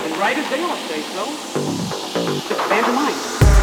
and, right as they all say so. Just pantomime.